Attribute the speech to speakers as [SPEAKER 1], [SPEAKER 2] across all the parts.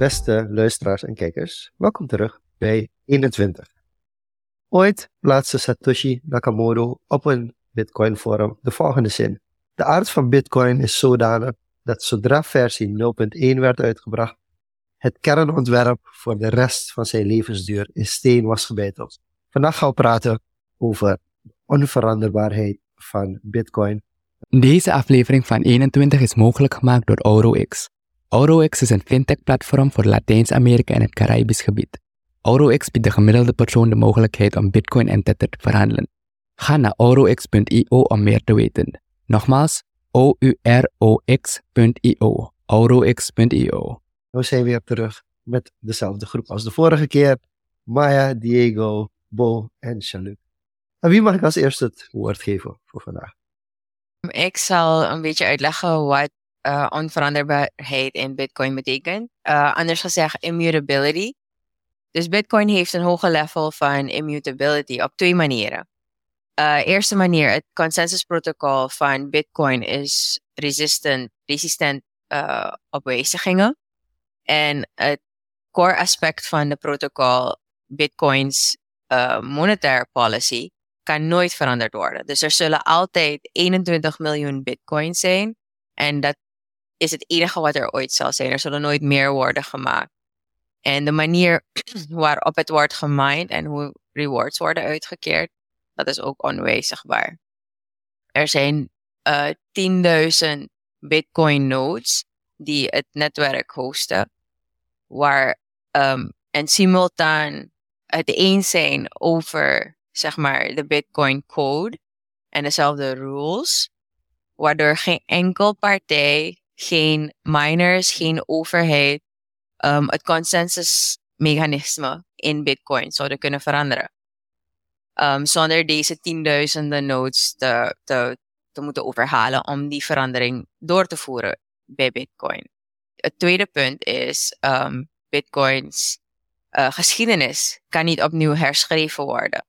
[SPEAKER 1] Beste luisteraars en kijkers, welkom terug bij 21. Ooit plaatste Satoshi Nakamoto op een Bitcoin forum de volgende zin. De aard van Bitcoin is zodanig dat zodra versie 0.1 werd uitgebracht, het kernontwerp voor de rest van zijn levensduur in steen was gebeiteld. Vandaag gaan we praten over de onveranderbaarheid van Bitcoin.
[SPEAKER 2] Deze aflevering van 21 is mogelijk gemaakt door AuroX. AuroX is een fintech-platform voor Latijns-Amerika en het Caribisch gebied. AuroX biedt de gemiddelde persoon de mogelijkheid om Bitcoin en Tether te verhandelen. Ga naar aurox.io om meer te weten. Nogmaals, O-U-R-O-X.io. aurox.io.
[SPEAKER 1] We zijn weer terug met dezelfde groep als de vorige keer. Maya, Diego, Bo en Jean-Luc. En wie mag ik als eerste het woord geven voor vandaag?
[SPEAKER 3] Ik zal een beetje uitleggen wat uh, onveranderbaarheid in Bitcoin betekent. Uh, anders gezegd, immutability. Dus Bitcoin heeft een hoge level van immutability op twee manieren. Uh, eerste manier, het consensusprotocol van Bitcoin is resistent uh, op wijzigingen. En het core aspect van de protocol, Bitcoins monetaire policy, kan nooit veranderd worden. Dus er zullen altijd 21 miljoen Bitcoins zijn. En dat is het enige wat er ooit zal zijn. Er zullen nooit meer worden gemaakt. En de manier waarop het wordt gemined en hoe rewards worden uitgekeerd, dat is ook onwijzigbaar. Er zijn uh, 10.000 Bitcoin nodes die het netwerk hosten, waar um, en simultaan het eens zijn over zeg maar de Bitcoin code en dezelfde rules, waardoor geen enkel partij, geen miners, geen overheid um, het consensusmechanisme in Bitcoin zouden kunnen veranderen. Um, zonder deze tienduizenden nodes te, te, te moeten overhalen om die verandering door te voeren bij Bitcoin. Het tweede punt is um, Bitcoins uh, geschiedenis kan niet opnieuw herschreven worden.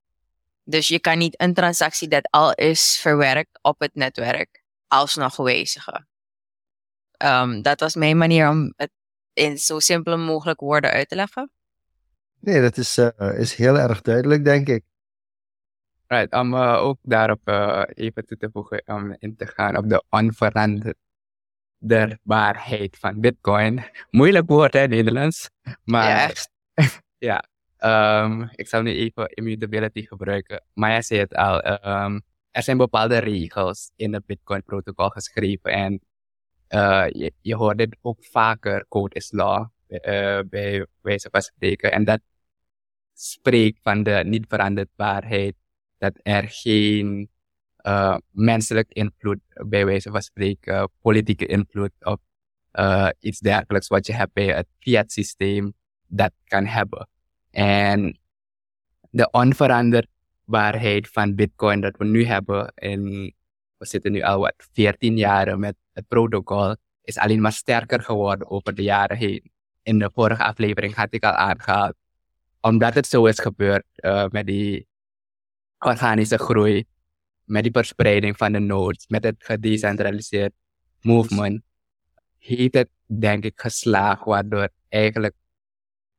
[SPEAKER 3] Dus je kan niet een transactie dat al is verwerkt op het netwerk alsnog wijzigen. Um, dat was mijn manier om het in zo simpel mogelijk woorden uit te leggen.
[SPEAKER 1] Nee, dat is, uh, is heel erg duidelijk, denk ik.
[SPEAKER 2] Right, om uh, ook daarop uh, even toe te voegen, om in te gaan op de onveranderbaarheid van Bitcoin. Moeilijk woord, hè, Nederlands. Maar ja, um, ik zal nu even immutability gebruiken. Maar jij zei het al, um, er zijn bepaalde regels in het Bitcoin-protocol geschreven. En uh, je, je hoort dit ook vaker, code is law, uh, bij wijze van spreken. En dat spreekt van de niet veranderbaarheid dat er geen uh, menselijk invloed, bij wijze van spreken, politieke invloed of iets dergelijks wat je hebt bij het fiat systeem, dat kan hebben. En de onveranderbaarheid van Bitcoin dat we nu hebben, en we zitten nu al wat 14 jaar met het protocol, is alleen maar sterker geworden over de jaren heen. In de vorige aflevering had ik al aangehaald. Omdat het zo is gebeurd uh, met die organische groei, met die verspreiding van de nodes, met het gedecentraliseerd movement, heeft het denk ik geslaagd, waardoor eigenlijk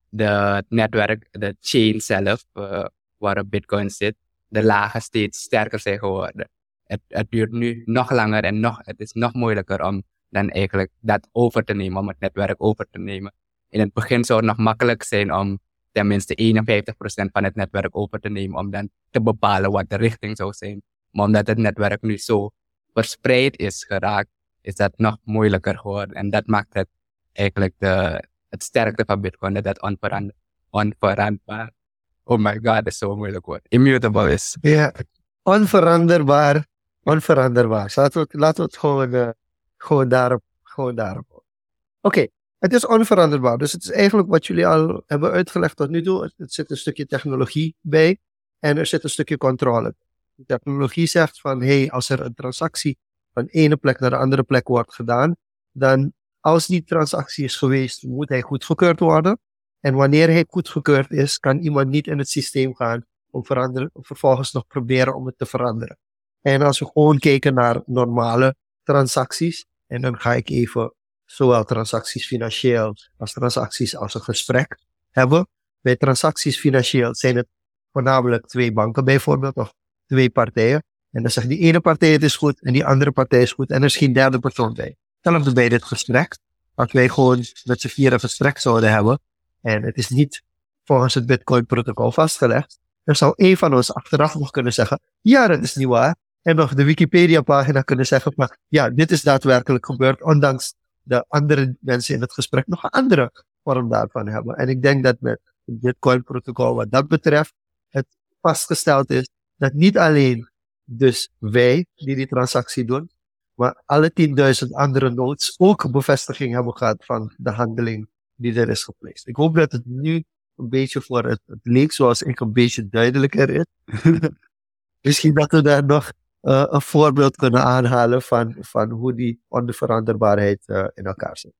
[SPEAKER 2] de netwerk, de chain zelf, uh, waarop Bitcoin zit, de lagen steeds sterker zijn geworden. Het, het duurt nu nog langer en nog, het is nog moeilijker om dan eigenlijk dat over te nemen, om het netwerk over te nemen. In het begin zou het nog makkelijk zijn om tenminste 51% van het netwerk over te nemen, om dan te bepalen wat de richting zou zijn. Maar omdat het netwerk nu zo verspreid is geraakt, is dat nog moeilijker geworden. En dat maakt het eigenlijk de, het sterkte van Bitcoin, dat onveranderbaar, oh my god, is zo moeilijk woord, immutable is.
[SPEAKER 1] Ja, onveranderbaar, onveranderbaar. Laten we het, laten het gewoon, uh, gewoon daarop, gewoon daarop. Oké, het is onveranderbaar. Dus het is eigenlijk wat jullie al hebben uitgelegd tot nu toe. Er zit een stukje technologie bij en er zit een stukje controle. De technologie zegt van, hey, als er een transactie van ene plek naar de andere plek wordt gedaan, dan als die transactie is geweest, moet hij goedgekeurd worden. En wanneer hij goedgekeurd is, kan iemand niet in het systeem gaan om veranderen, vervolgens nog proberen om het te veranderen. En als we gewoon kijken naar normale transacties, en dan ga ik even zowel transacties financieel als transacties als een gesprek hebben. Bij transacties financieel zijn het voornamelijk twee banken bijvoorbeeld, of twee partijen. En dan zegt die ene partij het is goed en die andere partij is goed en er is geen derde persoon bij. Hetzelfde bij dit gesprek. Als wij gewoon met z'n vier een gesprek zouden hebben en het is niet volgens het Bitcoin-protocol vastgelegd, dan zou één van ons achteraf nog kunnen zeggen, ja, dat is niet waar. En nog de Wikipedia-pagina kunnen zeggen, maar ja, dit is daadwerkelijk gebeurd, ondanks de andere mensen in het gesprek nog een andere vorm daarvan hebben. En ik denk dat met het Bitcoin-protocol wat dat betreft, het vastgesteld is dat niet alleen dus wij die die transactie doen, maar alle 10.000 andere nodes ook bevestiging hebben gehad van de handeling die er is gepleegd. Ik hoop dat het nu een beetje voor het, het leek zoals ik een beetje duidelijker is. Misschien dat we daar nog uh, een voorbeeld kunnen aanhalen van, van hoe die onveranderbaarheid uh, in elkaar zit.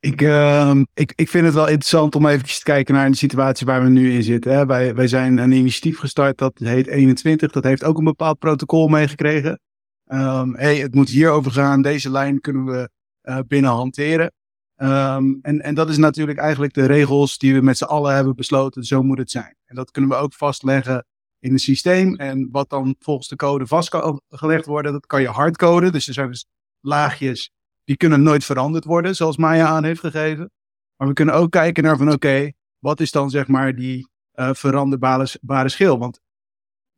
[SPEAKER 4] Ik, uh, ik, ik vind het wel interessant om even te kijken naar de situatie waar we nu in zitten. Hè. Wij, wij zijn een initiatief gestart dat heet 21. Dat heeft ook een bepaald protocol meegekregen. Um, hey, het moet hierover gaan. Deze lijn kunnen we uh, binnen hanteren. Um, en, en dat is natuurlijk eigenlijk de regels die we met z'n allen hebben besloten. Zo moet het zijn. En dat kunnen we ook vastleggen in het systeem. En wat dan volgens de code vastgelegd worden, dat kan je hardcoden. Dus er zijn dus laagjes die kunnen nooit veranderd worden, zoals Maya aan heeft gegeven. Maar we kunnen ook kijken naar van oké, wat is dan zeg maar die uh, veranderbare schil? Want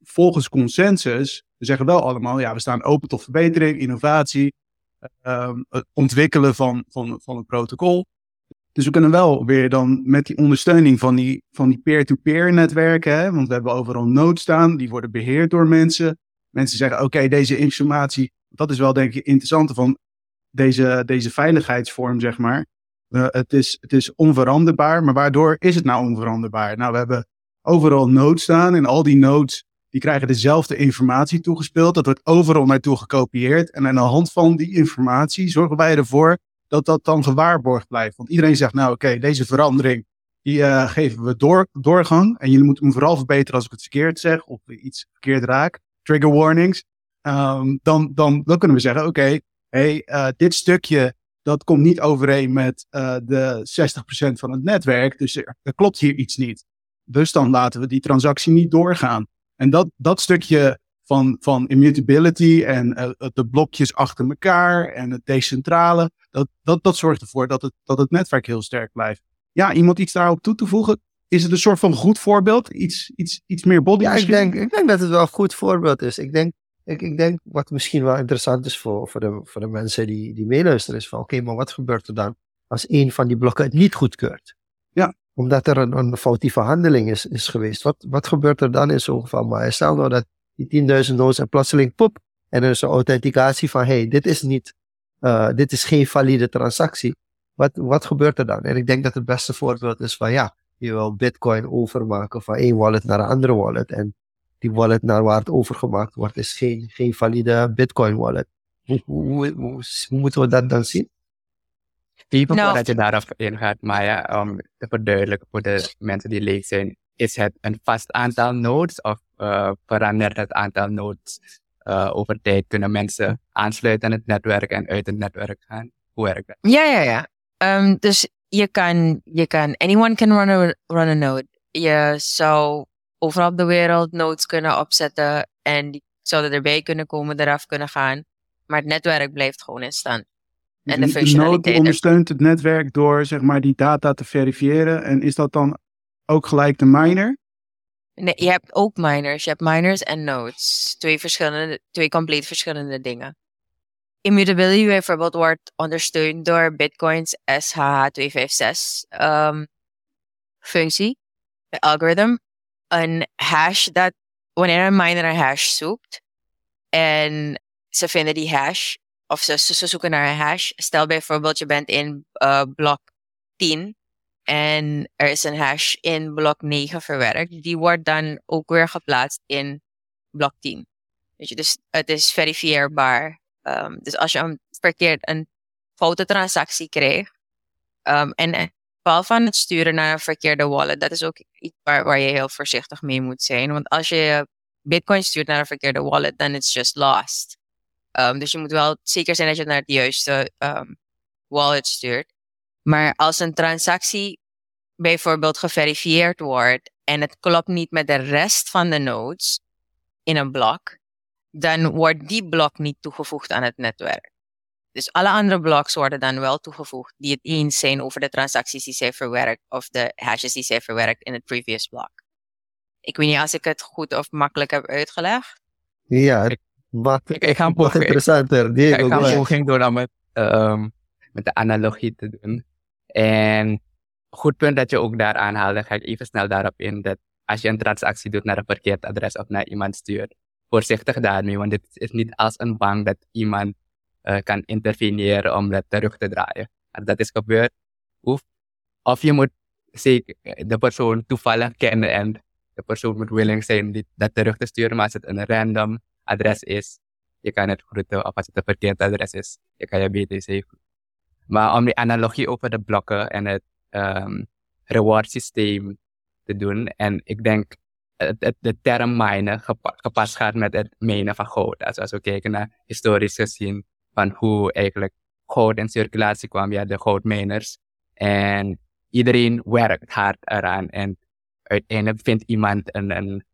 [SPEAKER 4] volgens consensus, we zeggen wel allemaal, ja, we staan open tot verbetering, innovatie, uh, het ontwikkelen van, van, van het protocol. Dus we kunnen wel weer dan met die ondersteuning van die, van die peer-to-peer netwerken, hè, want we hebben overal nood staan, die worden beheerd door mensen. Mensen zeggen, oké, deze informatie, dat is wel denk ik interessant van deze, deze veiligheidsvorm, zeg maar. Uh, het, is, het is onveranderbaar, maar waardoor is het nou onveranderbaar? Nou, we hebben overal nood staan en al die nodes die krijgen dezelfde informatie toegespeeld. Dat wordt overal naartoe gekopieerd. En aan de hand van die informatie zorgen wij ervoor dat dat dan gewaarborgd blijft. Want iedereen zegt, nou oké, deze verandering, die uh, geven we door, doorgang. En jullie moeten hem vooral verbeteren als ik het verkeerd zeg of iets verkeerd raak. Trigger warnings. Um, dan, dan, dan kunnen we zeggen, oké, okay, hey, uh, dit stukje, dat komt niet overeen met uh, de 60% van het netwerk. Dus er, er klopt hier iets niet. Dus dan laten we die transactie niet doorgaan. En dat, dat stukje van, van immutability en uh, de blokjes achter elkaar en het decentrale, dat, dat, dat zorgt ervoor dat het, dat het netwerk heel sterk blijft. Ja, iemand iets daarop toe te voegen? Is het een soort van goed voorbeeld? Iets, iets, iets meer body?
[SPEAKER 1] Ja, ik denk, ik denk dat het wel een goed voorbeeld is. Ik denk, ik, ik denk wat misschien wel interessant is voor, voor, de, voor de mensen die, die meeluisteren, is van oké, okay, maar wat gebeurt er dan als een van die blokken het niet goedkeurt?
[SPEAKER 4] Ja.
[SPEAKER 1] Omdat er een, een foutieve handeling is, is geweest. Wat, wat gebeurt er dan in zo'n geval? Maar stel nou dat die 10.000 nodes en plotseling pop. En er is een authenticatie van, hey, dit is niet, uh, dit is geen valide transactie. Wat, wat gebeurt er dan? En ik denk dat het beste voorbeeld is van, ja, je wil bitcoin overmaken van één wallet naar een andere wallet. En die wallet naar waar het overgemaakt wordt, is geen, geen valide bitcoin wallet. Hoe, hoe, hoe, moeten we dat dan zien?
[SPEAKER 2] Even nou, voordat je daarop ingaat, Maya, om te verduidelijken voor de mensen die leeg zijn, is het een vast aantal nodes of uh, verandert het aantal nodes uh, over tijd? Kunnen mensen aansluiten aan het netwerk en uit het netwerk gaan? Hoe werkt dat?
[SPEAKER 3] Ja, ja, ja. Um, dus je kan, je kan, anyone can run a, run a node. Je zou overal op de wereld nodes kunnen opzetten en die zouden erbij kunnen komen, eraf kunnen gaan. Maar het netwerk blijft gewoon in stand.
[SPEAKER 4] En de functionaliteit. node ondersteunt het netwerk door zeg maar die data te verifiëren. En is dat dan ook gelijk de miner?
[SPEAKER 3] Je hebt ook miners. Je hebt miners en nodes. Twee verschillende, twee compleet verschillende dingen. Immutability bijvoorbeeld wordt ondersteund door Bitcoin's SHH-256 um, functie, de algoritme. Een hash dat, wanneer een miner een hash zoekt en ze vinden die hash, of ze, ze zoeken naar een hash. Stel bijvoorbeeld je bent in uh, blok 10 en er is een hash in blok 9 verwerkt. Die wordt dan ook weer geplaatst in blok 10. Weet je, dus het is verifieerbaar. Um, dus als je een verkeerd een foute transactie krijgt. Um, en vooral van het sturen naar een verkeerde wallet, dat is ook iets waar, waar je heel voorzichtig mee moet zijn. Want als je bitcoin stuurt naar een verkeerde wallet, dan it's just lost. Um, dus je moet wel zeker zijn dat je het naar het juiste wallet stuurt. Maar als een transactie bijvoorbeeld geverifieerd wordt en het klopt niet met de rest van de nodes in een blok, dan wordt die blok niet toegevoegd aan het netwerk. Dus alle andere blocks worden dan wel toegevoegd die het eens zijn over de transacties die zij verwerkt of de hashes die zij verwerkt in het previous block. Ik weet niet als ik het goed of makkelijk heb uitgelegd.
[SPEAKER 1] Ja, wat,
[SPEAKER 2] Ik, ik ga een poging, ik,
[SPEAKER 1] interessanter.
[SPEAKER 2] ik
[SPEAKER 1] Diego,
[SPEAKER 2] ga
[SPEAKER 1] go
[SPEAKER 2] een poging doen om het ehm, met de analogie te doen. En goed punt dat je ook daar aanhaalde, ga ik even snel daarop in. Dat als je een transactie doet naar een verkeerd adres of naar iemand stuurt, voorzichtig daarmee, want dit is niet als een bank dat iemand eh, kan interveneren om dat terug te draaien. Als dat is gebeurd, of, of je moet zeker de persoon toevallig kennen en de persoon moet willing zijn die, dat terug te sturen, maar als het een random adres is, je kan het groeten, of als het een verkeerd adres is, je kan je BTC. Maar om die analogie over de blokken en het um, reward systeem te doen, en ik denk het, de term minen gepa gepast gaat met het minen van goud. Als we kijken naar historisch gezien van hoe eigenlijk goud in circulatie kwam, ja, de goudminers. En iedereen werkt hard eraan en uiteindelijk vindt iemand een, een,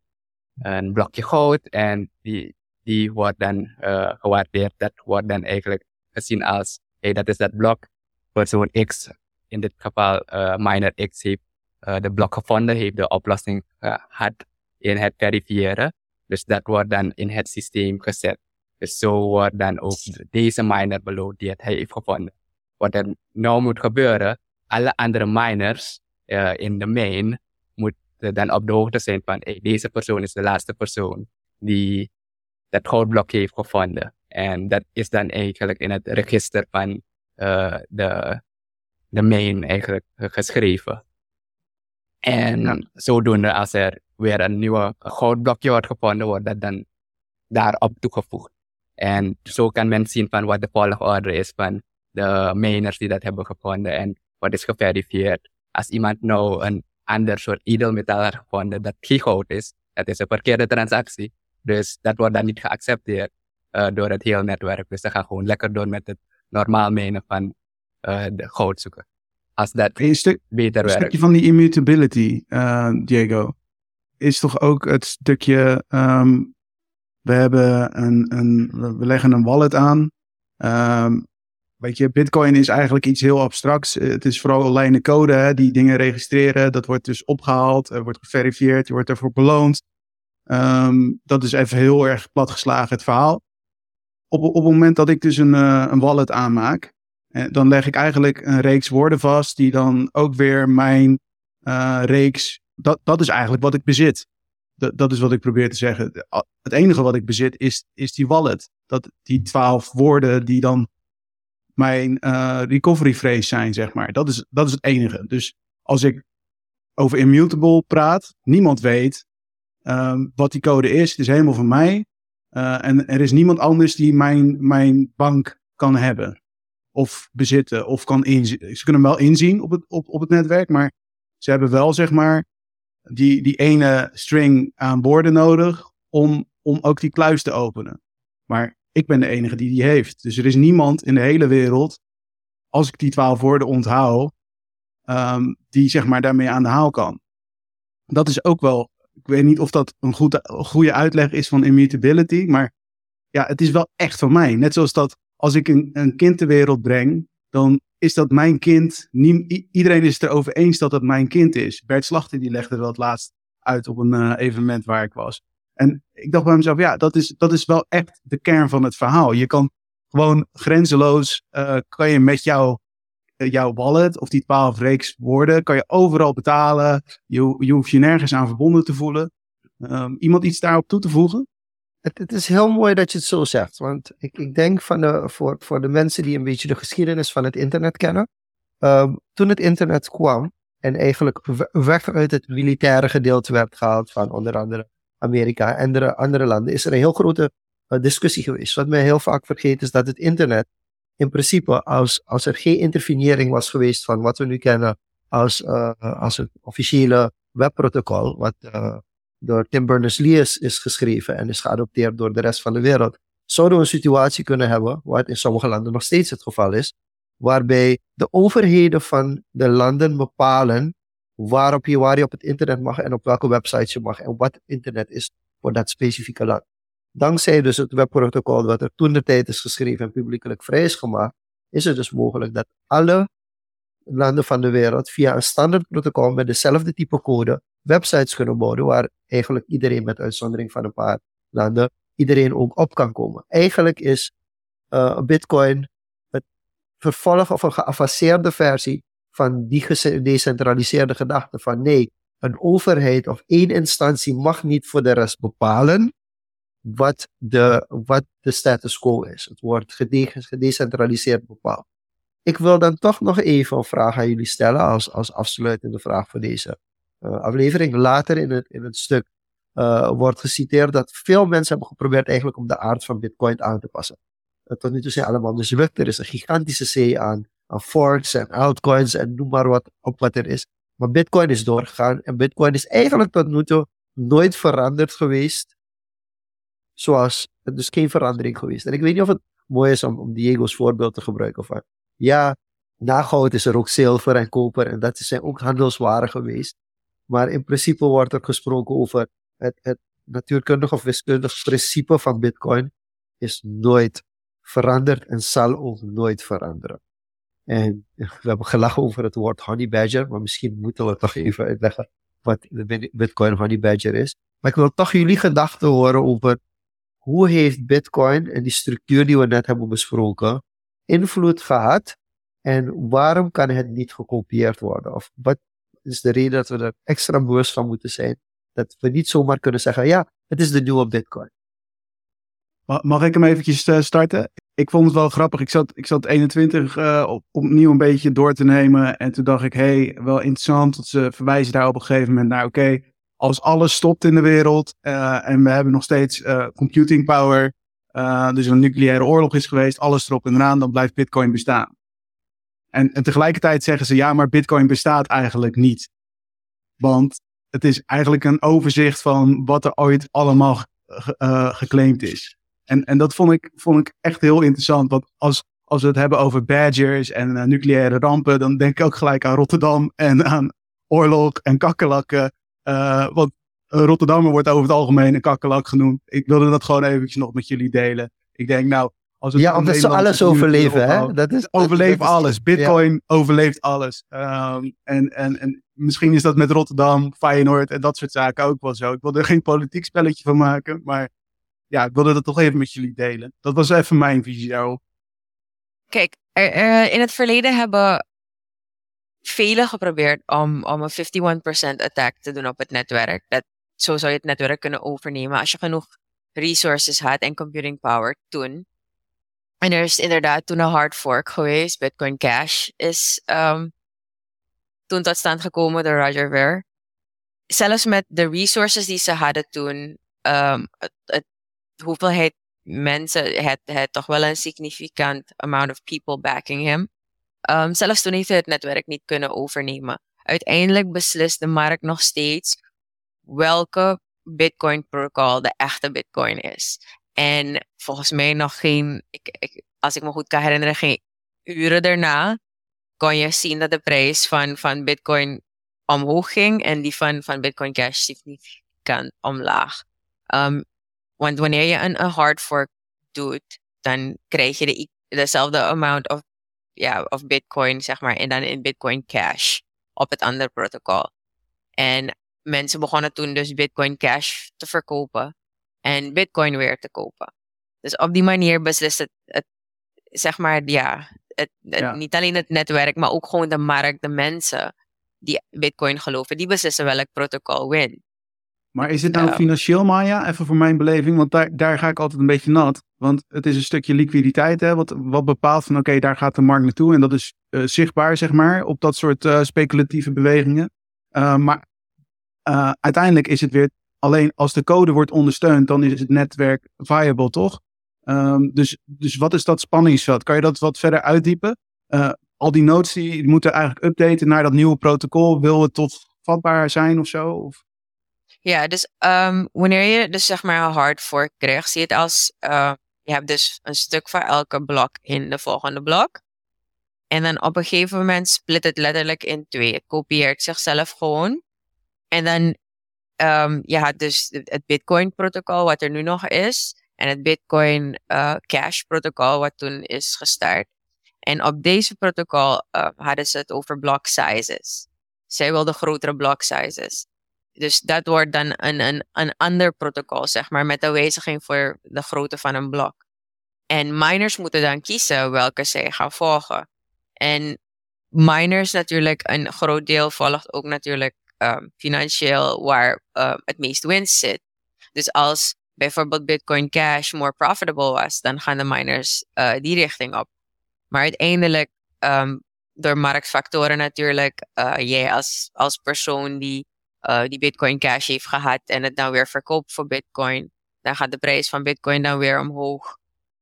[SPEAKER 2] een blokje goud en die, die wordt dan uh, gewaardeerd. Dat wordt dan eigenlijk gezien als, hey, dat is dat blok. Persoon X, in dit geval uh, miner X, heeft uh, de blok gevonden, heeft de oplossing gehad in het verifiëren. Dus dat wordt dan in het systeem gezet. Dus zo wordt dan ook deze miner beloond die het hij heeft gevonden. Wat er nou moet gebeuren, alle andere miners uh, in de main moeten dan op de hoogte zijn van hey, deze persoon is de laatste persoon die dat goudblok heeft gevonden. En dat is dan eigenlijk in het register van uh, de, de main eigenlijk geschreven. En ja. zodoende als er weer een nieuwe goudblokje wordt gevonden, wordt dat dan daarop toegevoegd. En zo kan men zien van wat de volgorde is van de miners die dat hebben gevonden en wat is geverifieerd. Als iemand nou een ander soort edelmetaal had gevonden dat geen goud is, dat is een verkeerde transactie. Dus dat wordt dan niet geaccepteerd uh, door het hele netwerk. Dus ze gaan gewoon lekker door met het normaal menen van goud zoeken. Als dat
[SPEAKER 4] een stuk,
[SPEAKER 2] beter
[SPEAKER 4] een
[SPEAKER 2] werkt.
[SPEAKER 4] stukje van die immutability, uh, Diego, is toch ook het stukje. Um, we hebben een, een, we leggen een wallet aan. Um, weet je, Bitcoin is eigenlijk iets heel abstracts. Het is vooral lijnen code hè, die dingen registreren. Dat wordt dus opgehaald, er wordt geverifieerd, je wordt ervoor beloond. Um, dat is even heel erg platgeslagen het verhaal. Op, op het moment dat ik dus een, uh, een wallet aanmaak, eh, dan leg ik eigenlijk een reeks woorden vast die dan ook weer mijn uh, reeks. Dat, dat is eigenlijk wat ik bezit. Dat, dat is wat ik probeer te zeggen. Het enige wat ik bezit is, is die wallet. Dat, die twaalf woorden die dan mijn uh, recovery phrase zijn, zeg maar. Dat is, dat is het enige. Dus als ik over immutable praat, niemand weet um, wat die code is. Het is helemaal van mij. En er is niemand anders die mijn, mijn bank kan hebben. Of bezitten. Of kan inzien. Ze kunnen hem wel inzien op het, op, op het netwerk. Maar ze hebben wel, zeg maar, die, die ene string aan woorden nodig. Om, om ook die kluis te openen. Maar ik ben de enige die die heeft. Dus er is niemand in de hele wereld. Als ik die twaalf woorden onthoud. Um, die zeg maar daarmee aan de haal kan. Dat is ook wel ik weet niet of dat een goede, goede uitleg is van immutability, maar ja, het is wel echt van mij. Net zoals dat als ik een, kind ter wereld breng, dan is dat mijn kind. Iedereen is het erover eens dat het mijn kind is. Bert Slachter die legde dat laatst uit op een uh, evenement waar ik was. En ik dacht bij mezelf, ja, dat is, dat is wel echt de kern van het verhaal. Je kan gewoon grenzeloos, uh, kan je met jouw jouw wallet of die twaalf reeks woorden kan je overal betalen. Je, je hoeft je nergens aan verbonden te voelen. Um, iemand iets daarop toe te voegen?
[SPEAKER 1] Het, is heel mooi dat je het zo zegt. Want ik, ik denk van de, voor, voor de mensen die een beetje de geschiedenis van het internet kennen. Um, toen het internet kwam en eigenlijk weg uit het militaire gedeelte werd gehaald van onder andere Amerika en andere, andere landen, is er een heel grote uh, discussie geweest. Wat men heel vaak vergeet is dat het internet in principe, als, als er geen intervenering was geweest van wat we nu kennen als, uh, als het officiële webprotocol, wat door Tim Berners-Lee is, geschreven en is geadopteerd door de rest van de wereld, zouden we een situatie kunnen hebben, wat in sommige landen nog steeds het geval is, waarbij de overheden van de landen bepalen waarop je, waar je op het internet mag en op welke websites je mag en wat internet is voor dat specifieke land. Dankzij dus het webprotocol wat er toen de tijd is geschreven en publiekelijk vrij is gemaakt, is het dus mogelijk dat alle landen van de wereld via een standaard protocol met dezelfde type code websites kunnen bouwen waar eigenlijk iedereen met uitzondering van een paar landen iedereen ook op kan komen. Eigenlijk is uh, Bitcoin het vervolg of een geavanceerde versie van die gedecentraliseerde gedachte van nee, een overheid of één instantie mag niet voor de rest bepalen wat de, wat de status quo is. Het wordt gede gedecentraliseerd bepaald. Ik wil dan toch nog even een vraag aan jullie stellen als, als afsluitende vraag voor deze aflevering. Later in het, in stuk uh, wordt geciteerd dat veel mensen hebben geprobeerd eigenlijk om de aard van Bitcoin aan te passen. Uh, tot nu toe zijn allemaal mislukt. Er is een gigantische zee aan, forks en altcoins en noem maar wat op wat er is. Maar Bitcoin is doorgegaan en Bitcoin is eigenlijk tot nu toe nooit veranderd geweest. Zoals, is geen verandering geweest. En ik weet niet of het mooi is om, om Diego's voorbeeld te gebruiken van, ja, na goud is er ook zilver en koper en dat zijn ook handelswaren geweest. Maar in principe wordt er gesproken over het, het natuurkundig of wiskundig principe van Bitcoin is nooit veranderd en zal ook nooit veranderen. En we hebben gelachen over het woord honey badger, maar misschien moeten we toch even uitleggen wat de Bitcoin honey badger is. Maar ik wil toch jullie gedachten horen over hoe heeft Bitcoin en die structuur die we net hebben besproken invloed gehad en waarom kan het niet gekopieerd worden? Of wat is de reden dat we er extra bewust van moeten zijn dat we niet zomaar kunnen zeggen, ja, het is de nieuwe Bitcoin.
[SPEAKER 4] Mag ik hem eventjes uh, starten? Ik vond het wel grappig. Ik zat, ik zat 21 uh, op, opnieuw een beetje door te nemen. En toen dacht ik, hey, wel interessant. Dat ze verwijzen daar op een gegeven moment naar, oké, als alles stopt in de wereld uh, en we hebben nog steeds computing power, dus een nucleaire oorlog is geweest, alles erop en eraan, dan blijft Bitcoin bestaan. En, en tegelijkertijd zeggen ze, ja, maar Bitcoin bestaat eigenlijk niet. Want het is eigenlijk een overzicht van wat er ooit allemaal uh, geclaimd is. En, en dat vond ik, vond ik echt heel interessant. Want als, als we het hebben over badgers en uh, nucleaire rampen, dan denk ik ook gelijk aan Rotterdam en aan oorlog en kakkelakken. Uh, want Rotterdammer wordt over het algemeen een kakkelak genoemd. Ik wilde dat gewoon eventjes nog met jullie delen. Ik denk, nou,
[SPEAKER 1] als het ja, omdat ze alles overleven, hè? Dat is,
[SPEAKER 4] overleeft alles. Bitcoin overleeft alles. Um, en, en, en misschien is dat met Rotterdam, Feyenoord en dat soort zaken ook wel zo. Ik wilde er geen politiek spelletje van maken, maar ja, ik wilde dat toch even met jullie delen. Dat was even mijn visie daarop.
[SPEAKER 3] Kijk, er, er, in het verleden hebben velen geprobeerd om, om een 51% attack te doen op het netwerk. Dat, zo zou je het netwerk kunnen overnemen als je genoeg resources had en computing power toen. En er is inderdaad toen een hard fork geweest. Bitcoin Cash is um, toen tot stand gekomen door Roger Ver. Zelfs met de resources die ze hadden toen, um, het, hoeveelheid mensen, het, het toch wel een significant amount of people backing him. Um, zelfs toen heeft hij het netwerk niet kunnen overnemen. Uiteindelijk beslist de markt nog steeds welke Bitcoin protocol de echte Bitcoin is. En volgens mij nog geen, ik, als ik me goed kan herinneren, geen uren daarna kon je zien dat de prijs van, van Bitcoin omhoog ging en die van, van Bitcoin Cash significant omlaag. Um, want wanneer je een, een hard fork doet, dan krijg je de, dezelfde amount of, ja, of Bitcoin, zeg maar, en dan in Bitcoin Cash op het andere protocol. En mensen begonnen toen dus Bitcoin Cash te verkopen en Bitcoin weer te kopen. Dus op die manier beslist het, het zeg maar, ja, het, niet alleen het netwerk, maar ook gewoon de markt, de mensen die Bitcoin geloven, die beslissen welk protocol win.
[SPEAKER 4] Maar is het nou financieel, Maya? Even voor mijn beleving, want daar, daar ga ik altijd een beetje nat. Want het is een stukje liquiditeit, hè, wat, wat bepaalt van oké, daar gaat de markt naartoe. En dat is uh, zichtbaar, zeg maar, op dat soort uh, speculatieve bewegingen. Uh, maar uiteindelijk is het weer alleen als de code wordt ondersteund, dan is het netwerk viable, toch? Um, dus, dus wat is dat spanningsveld? Kan je dat wat verder uitdiepen? Uh, al die nodes die moeten eigenlijk updaten naar dat nieuwe protocol. Wil het tot vatbaar zijn of zo? Of?
[SPEAKER 3] Ja, dus um, wanneer je dus zeg maar een hard fork krijgt, zie je het als uh, je hebt dus een stuk van elke blok in de volgende blok. En dan op een gegeven moment split het letterlijk in twee. Het kopieert zichzelf gewoon. En dan, um, je had dus het Bitcoin protocol wat er nu nog is. En het Bitcoin uh, Cash protocol wat toen is gestart. En op deze protocol uh, hadden ze het over block sizes. Zij wilden grotere block sizes. Dus dat wordt dan een, een, een ander protocol, zeg maar, met de wijziging voor de grootte van een blok. En miners moeten dan kiezen welke zij gaan volgen. En miners natuurlijk, een groot deel volgt ook natuurlijk um, financieel waar um, het meest winst zit. Dus als bijvoorbeeld Bitcoin Cash more profitable was, dan gaan de miners uh, die richting op. Maar uiteindelijk, um, door marktfactoren natuurlijk, uh, jij als, als persoon die uh, die Bitcoin Cash heeft gehad en het dan weer verkoopt voor Bitcoin, dan gaat de prijs van Bitcoin dan weer omhoog.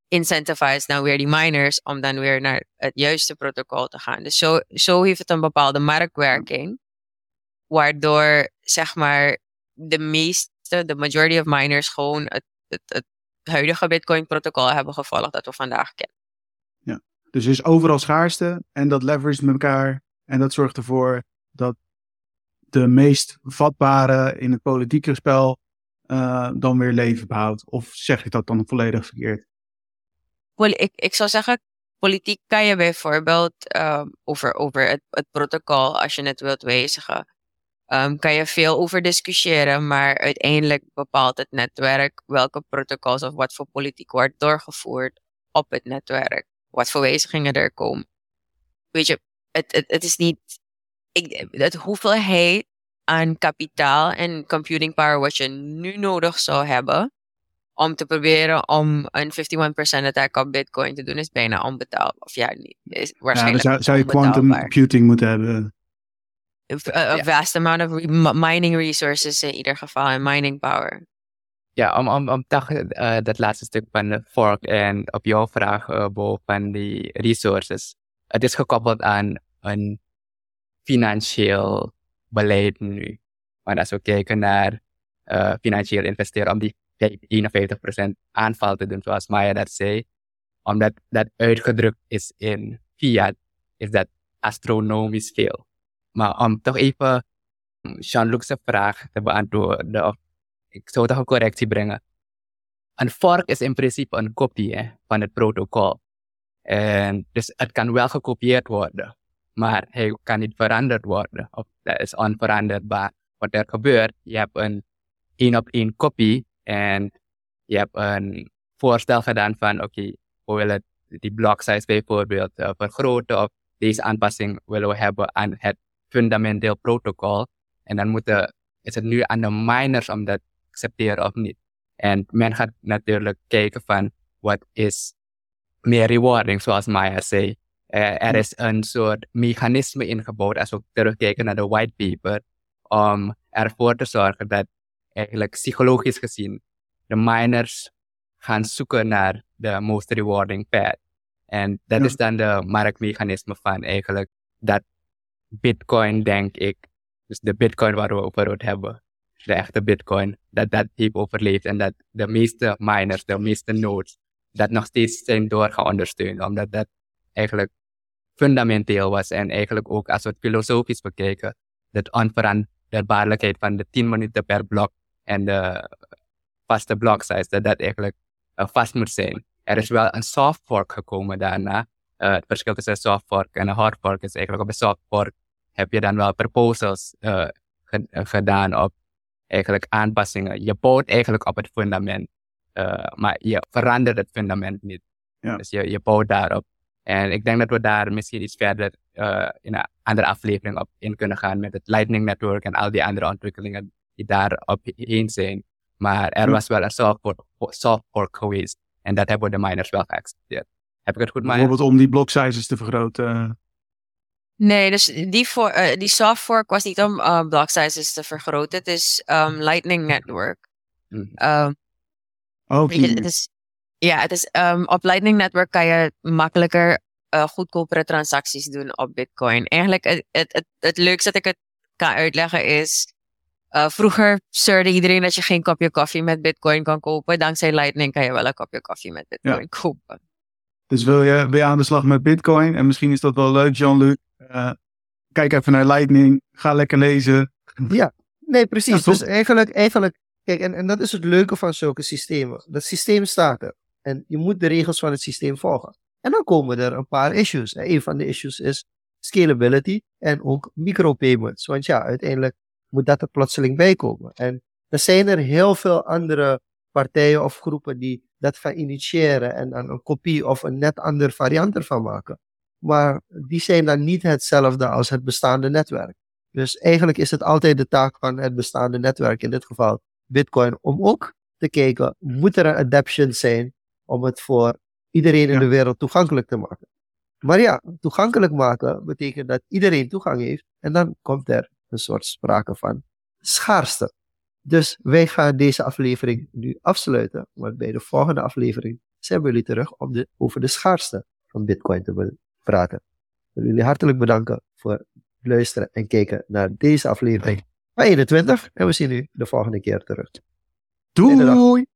[SPEAKER 3] Incentivize dan weer die miners om dan weer naar het juiste protocol te gaan. Dus zo, zo heeft het een bepaalde marktwerking, waardoor zeg maar de meeste, de majority of miners gewoon het, het, het huidige Bitcoin protocol hebben gevolgd dat we vandaag kennen.
[SPEAKER 4] Ja, dus er is overal schaarste en dat leverage met elkaar en dat zorgt ervoor dat de meest vatbare in het politieke spel uh, dan weer leven behoudt? Of zeg ik dat dan volledig verkeerd?
[SPEAKER 3] ik, ik zou zeggen, politiek kan je bijvoorbeeld um, over, over het, het protocol, als je het wilt wijzigen, um, kan je veel over discussiëren, maar uiteindelijk bepaalt het netwerk welke protocols of wat voor politiek wordt doorgevoerd op het netwerk, wat voor wijzigingen er komen. Weet je, het, het, het is niet ik, het hoeveelheid aan kapitaal en computing power wat je nu nodig zou hebben om te proberen om een 51% attack op Bitcoin te doen, is bijna onbetaalbaar. Of ja, niet, is waarschijnlijk.
[SPEAKER 4] Ja, zou, zou je quantum computing moeten hebben.
[SPEAKER 3] A, vast amount of mining resources in ieder geval en mining power.
[SPEAKER 2] Ja, om, om, om toch uh, dat laatste stuk van de fork en op jouw vraag, uh, Bo, van die resources. Het is gekoppeld aan een financieel beleid nu. Maar als we kijken naar uh, financieel investeren om die 51% aanval te doen, zoals Maya dat zei, omdat dat uitgedrukt is in fiat, is dat astronomisch veel. Maar om toch even Jean-Luc's vraag te beantwoorden, of ik zou toch een correctie brengen. Een fork is in principe een kopie hè, van het protocol. En dus het kan wel gekopieerd worden maar hij kan niet veranderd worden. Of dat is onveranderbaar. Wat er gebeurt, je hebt een één op één kopie en je hebt een voorstel gedaan van oké, we willen die block size bijvoorbeeld uh, vergroten of deze aanpassing willen we hebben aan het fundamenteel protocol. En dan moeten, is het nu aan de miners om dat te accepteren of niet. En men gaat natuurlijk kijken van wat is meer rewarding, zoals Maya zei. Uh, er is een soort mechanisme ingebouwd als we terugkijken naar de white paper om ervoor te zorgen dat eigenlijk psychologisch gezien de miners gaan zoeken naar de most rewarding path. En dat ja. is dan de marktmechanisme van eigenlijk dat bitcoin denk ik, dus de bitcoin waar we over het hebben, de echte bitcoin, dat dat heeft overleefd en dat de meeste miners, de meeste nodes, dat nog steeds zijn door gaan ondersteunen, omdat dat eigenlijk fundamenteel was. En eigenlijk ook als we het filosofisch bekijken, de onveranderbaarlijkheid van de 10 minuten per blok en de vaste block size, dat dat eigenlijk uh, vast moet zijn. Er is wel een soft fork gekomen daarna. Uh, het verschil tussen soft fork en een hard fork is eigenlijk op een soft fork heb je dan wel proposals uh, gedaan op eigenlijk aanpassingen. Je bouwt eigenlijk op het fundament, maar je verandert het fundament niet. Ja. Dus je, je bouwt daarop. En ik denk dat we daar misschien iets verder uh, in een andere aflevering op in kunnen gaan met het Lightning Network en al die andere ontwikkelingen die daar op heen zijn. Maar er was wel een soft fork, geweest. En dat hebben de miners wel geaccepteerd. Heb ik het goed?
[SPEAKER 4] Bijvoorbeeld om die block sizes te vergroten.
[SPEAKER 3] Nee, dus die, for, uh, die soft fork was niet om uh, block sizes te vergroten. Het is um, Lightning Network. Mm. Um,
[SPEAKER 4] oh,
[SPEAKER 3] het is, ja, het is um, op Lightning Network kan je makkelijker uh, goedkopere transacties doen op Bitcoin. Eigenlijk het, het, het, het leukste dat ik het kan uitleggen is. Uh, vroeger zeurde iedereen dat je geen kopje koffie met Bitcoin kan kopen. Dankzij Lightning kan je wel een kopje koffie met Bitcoin ja. kopen.
[SPEAKER 4] Dus wil je, wil je aan de slag met Bitcoin? En misschien is dat wel leuk, Jean-Luc. Uh, kijk even naar Lightning. Ga lekker lezen.
[SPEAKER 1] Ja, nee, precies.
[SPEAKER 4] Ja,
[SPEAKER 1] dus eigenlijk, eigenlijk kijk, en, en dat is het leuke van zulke systemen. Dat systeem staat er. En je moet de regels van het systeem volgen. En dan komen er een paar issues. En een van de issues is scalability en ook micropayments. Want ja, uiteindelijk moet dat er plotseling bij komen. En er zijn er heel veel andere partijen of groepen die dat gaan initiëren en dan een kopie of een net ander variant ervan maken. Maar die zijn dan niet hetzelfde als het bestaande netwerk. Dus eigenlijk is het altijd de taak van het bestaande netwerk, in dit geval Bitcoin, om ook te kijken, moet er een adaption zijn om het voor iedereen in
[SPEAKER 4] Ja.
[SPEAKER 1] de wereld toegankelijk te maken. Maar ja, toegankelijk maken betekent dat iedereen toegang heeft en dan komt er een soort sprake van schaarste. Dus wij gaan deze aflevering nu afsluiten, want bij de volgende aflevering zijn we jullie terug om de, over de schaarste van Bitcoin te praten. Ik wil jullie hartelijk bedanken voor het luisteren en kijken naar deze aflevering van 21 en we zien u de volgende keer terug.
[SPEAKER 4] Doei!